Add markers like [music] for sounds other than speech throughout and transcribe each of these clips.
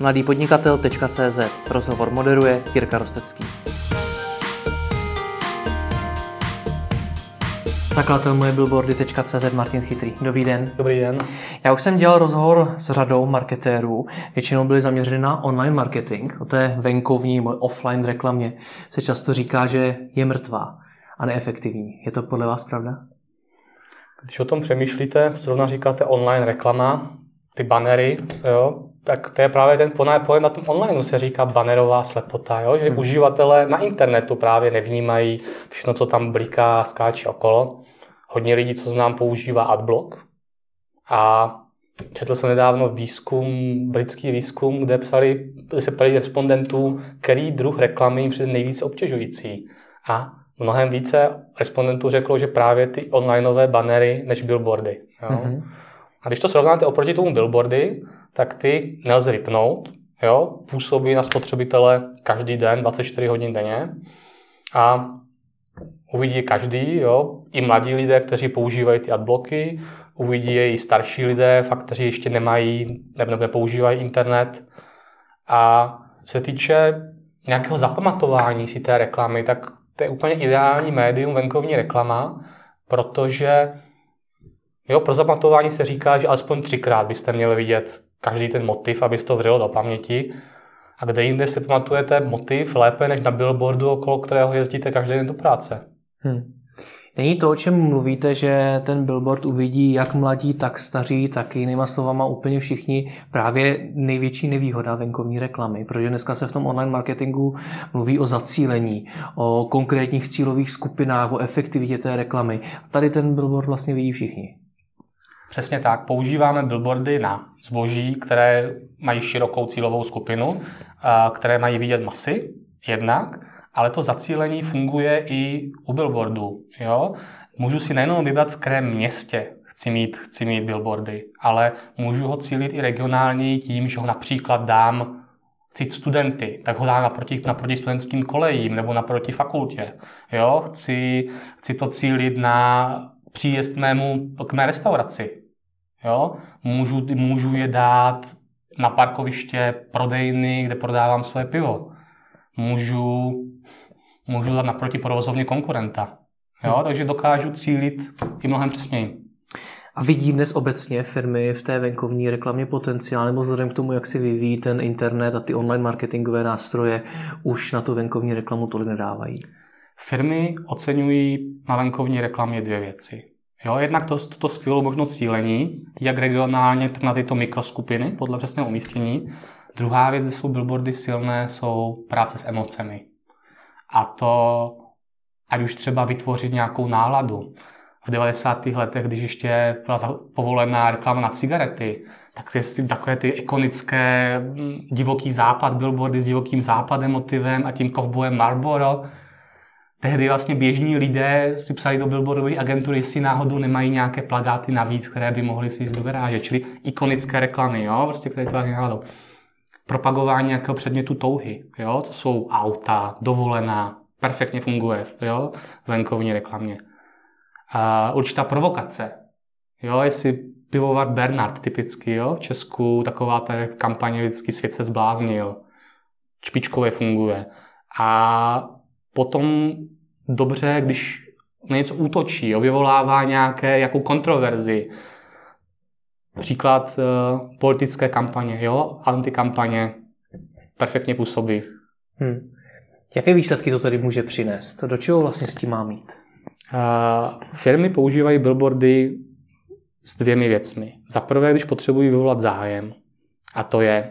mladýpodnikatel.cz Rozhovor moderuje Jirka Rostecký. Zakladatel moje billboardy.cz Martin Chytrý. Dobrý den. Dobrý den. Já už jsem dělal rozhovor s řadou marketérů, většinou byli zaměřeni na online marketing, o té venkovní, offline reklamě se často říká, že je mrtvá a neefektivní. Je to podle vás pravda? Když o tom přemýšlíte, zrovna říkáte online reklama, ty banery, jo, tak to je právě ten pojem na tom online se říká banerová slepota, jo? že hmm. uživatelé na internetu právě nevnímají všechno, co tam bliká, skáče okolo. Hodně lidí, co znám, používá adblock a četl jsem nedávno výzkum, britský výzkum, kde psali, kde se ptali respondentů, který druh reklamy jim přijde nejvíce obtěžující. A mnohem více respondentů řeklo, že právě ty onlineové banery než billboardy. Jo? Mm-hmm. A když to srovnáte oproti tomu billboardy, tak ty nelze vypnout, jo? působí na spotřebitele každý den, 24 hodin denně a uvidí je každý, jo? i mladí lidé, kteří používají ty adblocky, uvidí je i starší lidé, fakt, kteří ještě nemají nebo nepoužívají internet. A se týče nějakého zapamatování si té reklamy, tak to je úplně ideální médium venkovní reklama, protože jo, pro zapamatování se říká, že alespoň třikrát byste měli vidět každý ten motiv, aby to vřelo do paměti. A kde jinde si pamatujete motiv lépe než na billboardu, okolo kterého jezdíte každý den do práce. Hmm. Není to, o čem mluvíte, že ten billboard uvidí jak mladí, tak staří, tak jinýma slovama úplně všichni právě největší nevýhoda venkovní reklamy, protože dneska se v tom online marketingu mluví o zacílení, o konkrétních cílových skupinách, o efektivitě té reklamy. Tady ten billboard vlastně vidí všichni. Přesně tak. Používáme billboardy na zboží, které mají širokou cílovou skupinu, které mají vidět masy jednak, ale to zacílení funguje i u billboardů. Jo? Můžu si nejenom vybrat, v kterém městě chci mít, chci mít billboardy, ale můžu ho cílit i regionálně tím, že ho například dám chci studenty, tak ho dám naproti, naproti studentským kolejím nebo naproti fakultě. Jo? Chci, chci to cílit na příjezd mému, k mé restauraci. Jo? Můžu, můžu je dát na parkoviště prodejny, kde prodávám své pivo. Můžu, můžu dát naproti provozovně konkurenta. Jo? Hmm. Takže dokážu cílit i mnohem přesněji. A vidí dnes obecně firmy v té venkovní reklamě potenciál, nebo vzhledem k tomu, jak si vyvíjí ten internet a ty online marketingové nástroje, už na tu venkovní reklamu tolik nedávají? Firmy oceňují na venkovní reklamě dvě věci. Jo, jednak to, to skvělou možnost cílení, jak regionálně, tak na tyto mikroskupiny podle přesného umístění. Druhá věc, kde jsou billboardy silné, jsou práce s emocemi. A to, ať už třeba vytvořit nějakou náladu. V 90. letech, když ještě byla povolená reklama na cigarety, tak ty, takové ty ikonické divoký západ, billboardy s divokým západem motivem a tím kovbojem Marlboro, tehdy vlastně běžní lidé si psali do billboardové agentury, jestli náhodou nemají nějaké plagáty navíc, které by mohly si jít do garáže, čili ikonické reklamy, jo, prostě které tváří náhodou. Propagování nějakého předmětu touhy, jo, to jsou auta, dovolená, perfektně funguje, jo, venkovní reklamě. A určitá provokace, jo, jestli pivovar Bernard typicky, jo, v Česku taková ta kampaně vždycky svět se zbláznil, špičkově funguje. A potom dobře, když na něco útočí, jo, vyvolává nějaké jako kontroverzi. Příklad uh, politické kampaně, jo, antikampaně, perfektně působí. Hmm. Jaké výsledky to tedy může přinést? Do čeho vlastně s tím má mít? Uh, firmy používají billboardy s dvěmi věcmi. Za prvé, když potřebují vyvolat zájem, a to je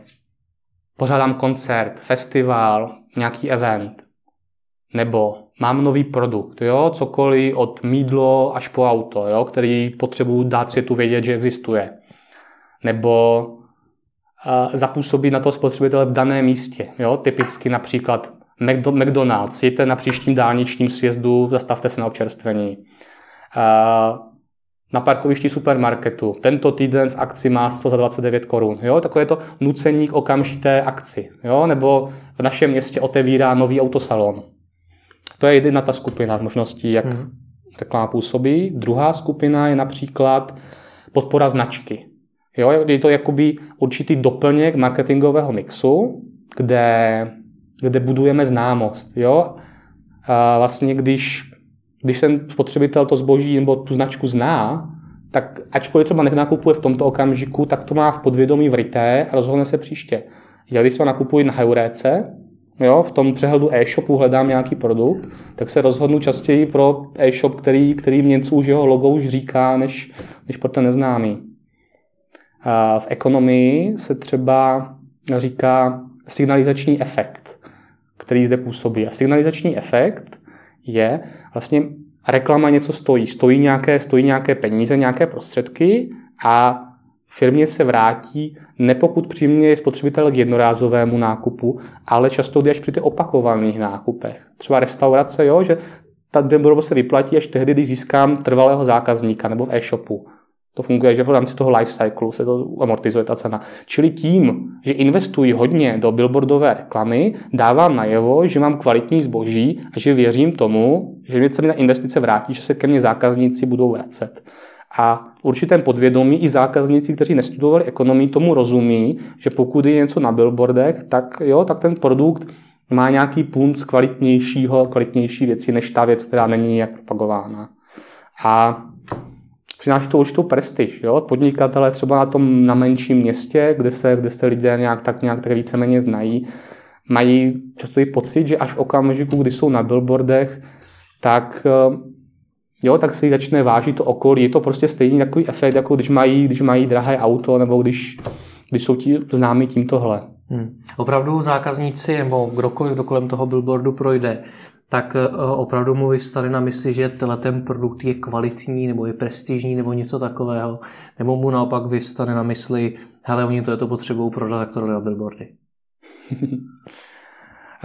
pořádám koncert, festival, nějaký event, nebo mám nový produkt, jo, cokoliv od mídlo až po auto, jo, který potřebuji dát světu vědět, že existuje. Nebo uh, zapůsobit na to spotřebitele v daném místě, jo, typicky například McDonald's, jděte na příštím dálničním sjezdu, zastavte se na občerstvení. Uh, na parkovišti supermarketu. Tento týden v akci má 129 korun. Jo? Takové to nucení k okamžité akci. Jo? Nebo v našem městě otevírá nový autosalon. To je jedna ta skupina možností, jak hmm. reklama působí. Druhá skupina je například podpora značky. Jo, je to jakoby určitý doplněk marketingového mixu, kde, kde budujeme známost. Jo? A vlastně když, když ten spotřebitel to zboží nebo tu značku zná, tak ačkoliv třeba nakupuje v tomto okamžiku, tak to má v podvědomí vryté a rozhodne se příště. Já když třeba nakupuji na Heuréce, jo, v tom přehledu e-shopu hledám nějaký produkt, tak se rozhodnu častěji pro e-shop, který, který mě něco už jeho logo už říká, než, než pro ten neznámý. A v ekonomii se třeba říká signalizační efekt, který zde působí. A signalizační efekt je vlastně reklama něco stojí. Stojí nějaké, stojí nějaké peníze, nějaké prostředky a firmě se vrátí nepokut přiměje spotřebitel k jednorázovému nákupu, ale často až při těch opakovaných nákupech. Třeba restaurace, jo, že ta den se vyplatí až tehdy, když získám trvalého zákazníka nebo v e-shopu. To funguje, že v rámci toho life cyclu se to amortizuje ta cena. Čili tím, že investuji hodně do billboardové reklamy, dávám najevo, že mám kvalitní zboží a že věřím tomu, že mě se mi na investice vrátí, že se ke mně zákazníci budou vracet. A v určitém podvědomí i zákazníci, kteří nestudovali ekonomii, tomu rozumí, že pokud je něco na billboardech, tak, jo, tak ten produkt má nějaký punt kvalitnějšího, kvalitnější věci, než ta věc, která není nějak propagována. A přináší to určitou prestiž. Jo? Podnikatele třeba na tom na menším městě, kde se, kde se lidé nějak tak nějak tak víceméně znají, mají často i pocit, že až v okamžiku, kdy jsou na billboardech, tak eh, jo, tak si začne vážit to okolí. Je to prostě stejný takový efekt, jako když mají, když mají drahé auto, nebo když, když jsou ti známí tímtohle. Hmm. Opravdu zákazníci nebo kdokoliv, kdo kolem toho billboardu projde, tak eh, opravdu mu vyvstali na mysli, že tenhle ten produkt je kvalitní nebo je prestižní nebo něco takového, nebo mu naopak vyvstane na mysli, hele, oni to je to potřebují prodat, tak to na billboardy. [laughs]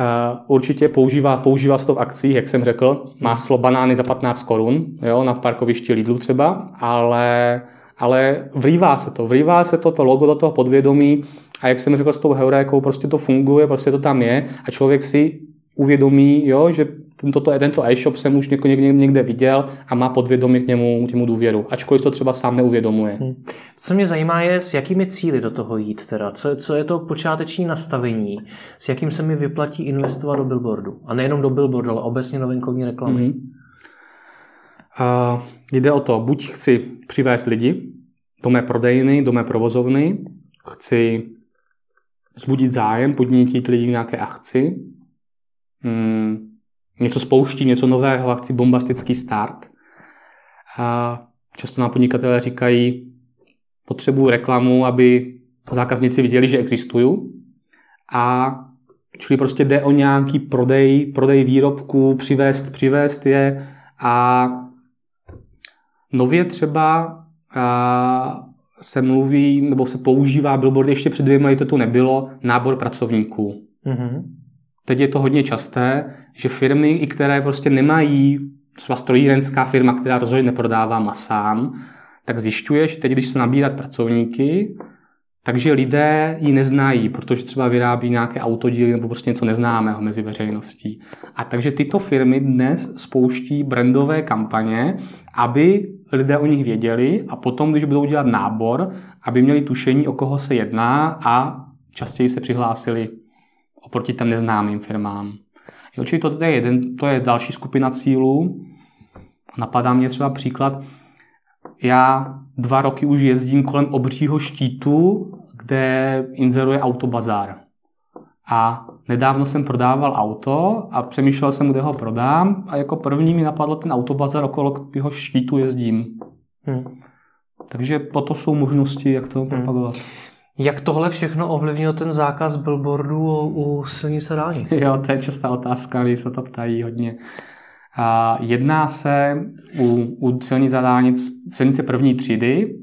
Eh, určitě používá, používá se to v akcích, jak jsem řekl. Má slo banány za 15 korun, jo, na parkovišti Lidlu třeba, ale, ale vrývá se to, vrývá se to, to logo do toho podvědomí a jak jsem řekl s tou heurékou, prostě to funguje, prostě to tam je a člověk si uvědomí, jo, že tento, tento e-shop jsem už někde, někde viděl a má podvědomě k němu, k němu důvěru, ačkoliv to třeba sám neuvědomuje. Hmm. Co mě zajímá je, s jakými cíly do toho jít teda. Co, co je to počáteční nastavení, s jakým se mi vyplatí investovat do billboardu. A nejenom do billboardu, ale obecně do venkovní reklamy. Hmm. Uh, jde o to, buď chci přivést lidi do mé prodejny, do mé provozovny, chci zbudit zájem, podnítit lidi k nějaké akci, hmm, něco spouští, něco nového chci bombastický start. A často nám podnikatelé říkají, potřebuji reklamu, aby zákazníci viděli, že existuju. A čili prostě jde o nějaký prodej, prodej výrobků, přivést, přivést je a nově třeba a, se mluví nebo se používá billboard, ještě před dvěma lety to nebylo, nábor pracovníků. Mm-hmm. Teď je to hodně časté, že firmy, i které prostě nemají, třeba strojírenská firma, která rozhodně neprodává masám, tak zjišťuje, že teď, když se nabírat pracovníky, takže lidé ji neznají, protože třeba vyrábí nějaké autodíly nebo prostě něco neznámého mezi veřejností. A takže tyto firmy dnes spouští brandové kampaně, aby lidé o nich věděli a potom, když budou dělat nábor, aby měli tušení, o koho se jedná a častěji se přihlásili oproti těm neznámým firmám. Jo, čili to je, jeden, to je další skupina cílů. Napadá mě třeba příklad, já dva roky už jezdím kolem obřího štítu, kde inzeruje autobazár. A nedávno jsem prodával auto a přemýšlel jsem, kde ho prodám a jako první mi napadl ten autobazar, okolo jeho štítu jezdím. Hmm. Takže toto jsou možnosti, jak to hmm. propagovat. Jak tohle všechno ovlivnilo ten zákaz billboardů u silnice dálnic? [laughs] Jo, to je častá otázka, když se to ptají hodně. A jedná se u, u silnic a dálnic, silnice první třídy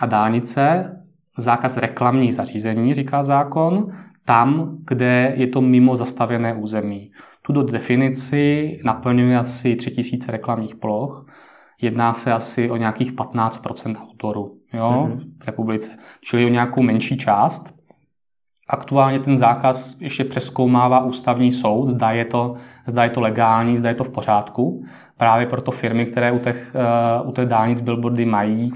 a dálnice zákaz reklamních zařízení, říká zákon, tam, kde je to mimo zastavěné území. Tuto definici naplňuje asi 3000 reklamních ploch. Jedná se asi o nějakých 15% autorů jo, mm-hmm. v republice, čili o nějakou menší část. Aktuálně ten zákaz ještě přeskoumává ústavní soud, zda je to, zda je to legální, zda je to v pořádku. Právě proto firmy, které u těch, uh, u těch dálnic billboardy mají,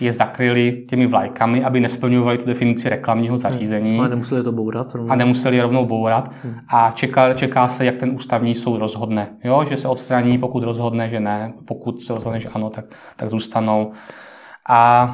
je zakryli těmi vlajkami, aby nesplňovali tu definici reklamního zařízení. Ale nemuseli to bourat. Rovnou. A nemuseli rovnou bourat. Hmm. A čeká, čeká se, jak ten ústavní soud rozhodne. Jo, že se odstraní, pokud rozhodne, že ne. Pokud se rozhodne, že ano, tak, tak zůstanou. A,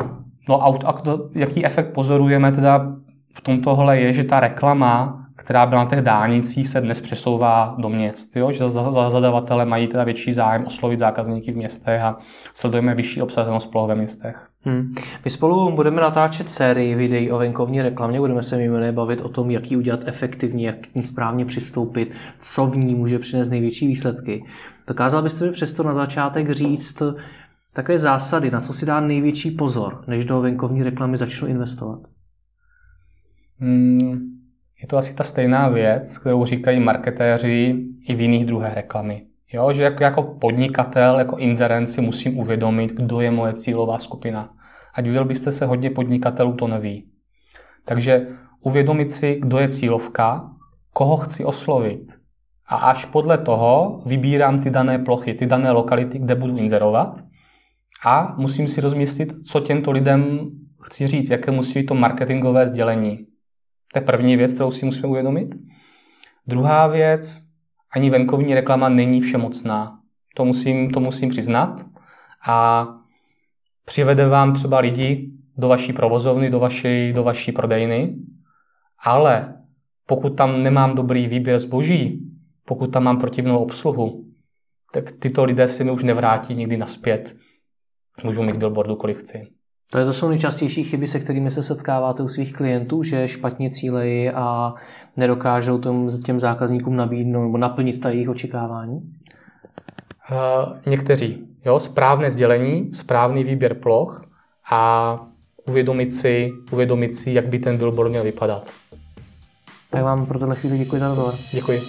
no, a, a jaký efekt pozorujeme teda v tomtohle je, že ta reklama která byla na těch dálnicích, se dnes přesouvá do měst. Jo? Že zadavatele mají teda větší zájem oslovit zákazníky v městech a sledujeme vyšší obsazenost ploch ve městech. Hmm. My spolu budeme natáčet sérii videí o venkovní reklamě, budeme se mimo bavit o tom, jak ji udělat efektivně, jak k ní správně přistoupit, co v ní může přinést největší výsledky. Dokázal byste mi přesto na začátek říct takové zásady, na co si dá největší pozor, než do venkovní reklamy začnu investovat? Hmm. Je to asi ta stejná věc, kterou říkají marketéři i v jiných druhé reklamy. Jo, že jako, jako podnikatel, jako inzerent si musím uvědomit, kdo je moje cílová skupina. Ať viděl byste se hodně podnikatelů, to neví. Takže uvědomit si, kdo je cílovka, koho chci oslovit. A až podle toho vybírám ty dané plochy, ty dané lokality, kde budu inzerovat. A musím si rozmyslit, co těmto lidem chci říct, jaké musí být to marketingové sdělení. To je první věc, kterou si musíme uvědomit. Druhá věc, ani venkovní reklama není všemocná. To musím, to musím přiznat. A přivede vám třeba lidi do vaší provozovny, do vaší, do vaší prodejny, ale pokud tam nemám dobrý výběr zboží, pokud tam mám protivnou obsluhu, tak tyto lidé si mi už nevrátí nikdy naspět. Můžu mít billboardu, kolik chci. To, je, to jsou nejčastější chyby, se kterými se setkáváte u svých klientů, že špatně cílejí a nedokážou těm zákazníkům nabídnout nebo naplnit ta jejich očekávání? Uh, někteří. Jo, správné sdělení, správný výběr ploch a uvědomit si, uvědomit si, jak by ten billboard měl vypadat. Tak vám pro tohle chvíli děkuji za rozhovor. Děkuji.